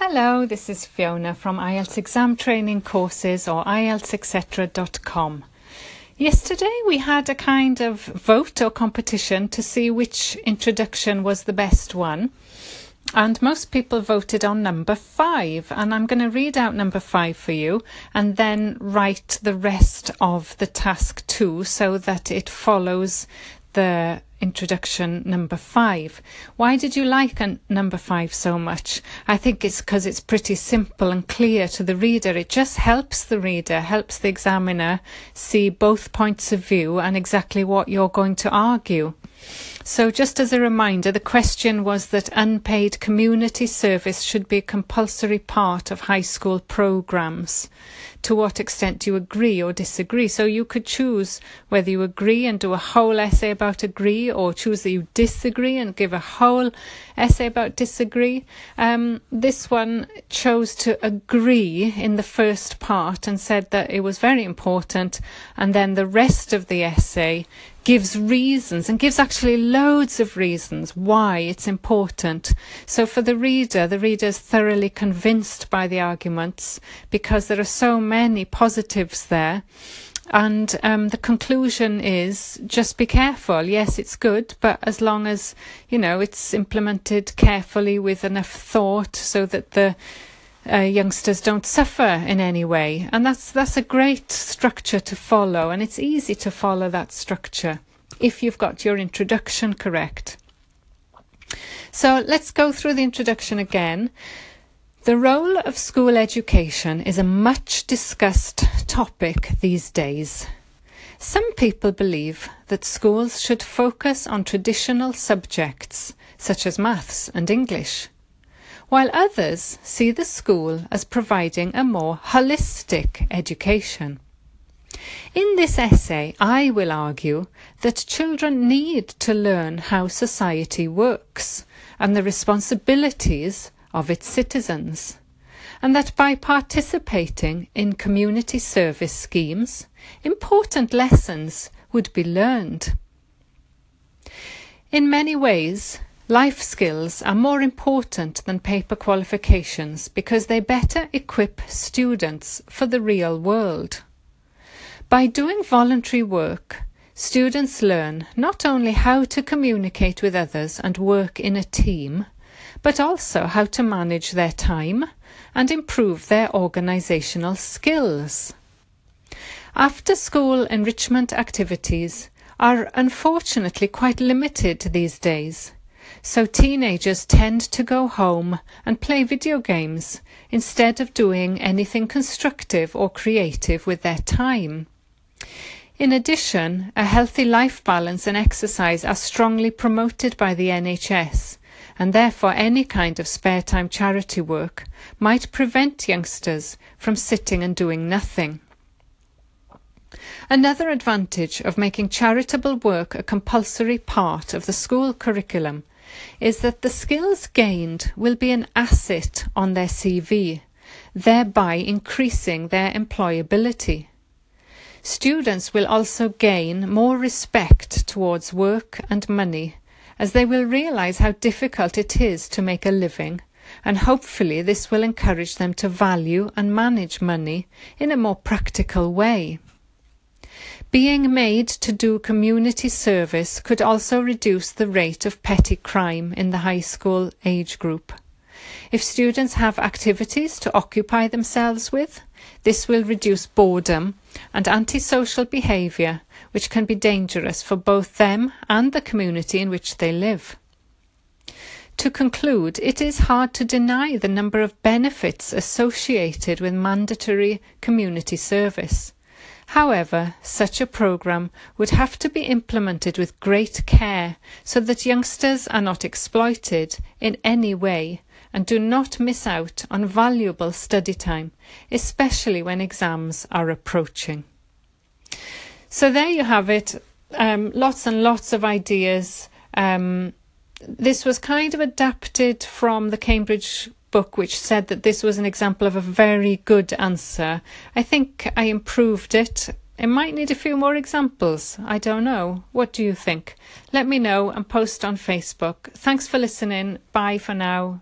Hello, this is Fiona from IELTS exam training courses or IELTSETC.com. Yesterday we had a kind of vote or competition to see which introduction was the best one. And most people voted on number five. And I'm going to read out number five for you and then write the rest of the task two so that it follows the introduction number five. Why did you like number five so much? I think it's because it's pretty simple and clear to the reader. It just helps the reader, helps the examiner see both points of view and exactly what you're going to argue. So, just as a reminder, the question was that unpaid community service should be a compulsory part of high school programmes. To what extent do you agree or disagree? So, you could choose whether you agree and do a whole essay about agree, or choose that you disagree and give a whole essay about disagree. Um, this one chose to agree in the first part and said that it was very important, and then the rest of the essay gives reasons and gives actually loads of reasons why it's important. So for the reader, the reader is thoroughly convinced by the arguments because there are so many positives there. And um, the conclusion is just be careful. Yes, it's good, but as long as, you know, it's implemented carefully with enough thought so that the uh, youngsters don't suffer in any way. And that's that's a great structure to follow, and it's easy to follow that structure if you've got your introduction correct. So let's go through the introduction again. The role of school education is a much discussed topic these days. Some people believe that schools should focus on traditional subjects such as maths and English while others see the school as providing a more holistic education. In this essay, I will argue that children need to learn how society works and the responsibilities of its citizens, and that by participating in community service schemes, important lessons would be learned. In many ways, Life skills are more important than paper qualifications because they better equip students for the real world. By doing voluntary work, students learn not only how to communicate with others and work in a team, but also how to manage their time and improve their organisational skills. After school enrichment activities are unfortunately quite limited these days so teenagers tend to go home and play video games instead of doing anything constructive or creative with their time. In addition, a healthy life balance and exercise are strongly promoted by the NHS, and therefore any kind of spare time charity work might prevent youngsters from sitting and doing nothing. Another advantage of making charitable work a compulsory part of the school curriculum is that the skills gained will be an asset on their CV, thereby increasing their employability. Students will also gain more respect towards work and money, as they will realise how difficult it is to make a living, and hopefully this will encourage them to value and manage money in a more practical way. Being made to do community service could also reduce the rate of petty crime in the high school age group. If students have activities to occupy themselves with, this will reduce boredom and antisocial behaviour, which can be dangerous for both them and the community in which they live. To conclude, it is hard to deny the number of benefits associated with mandatory community service. However, such a programme would have to be implemented with great care so that youngsters are not exploited in any way and do not miss out on valuable study time, especially when exams are approaching. So there you have it. Um, lots and lots of ideas. Um, this was kind of adapted from the Cambridge book which said that this was an example of a very good answer. I think I improved it. It might need a few more examples. I don't know. What do you think? Let me know and post on Facebook. Thanks for listening. Bye for now.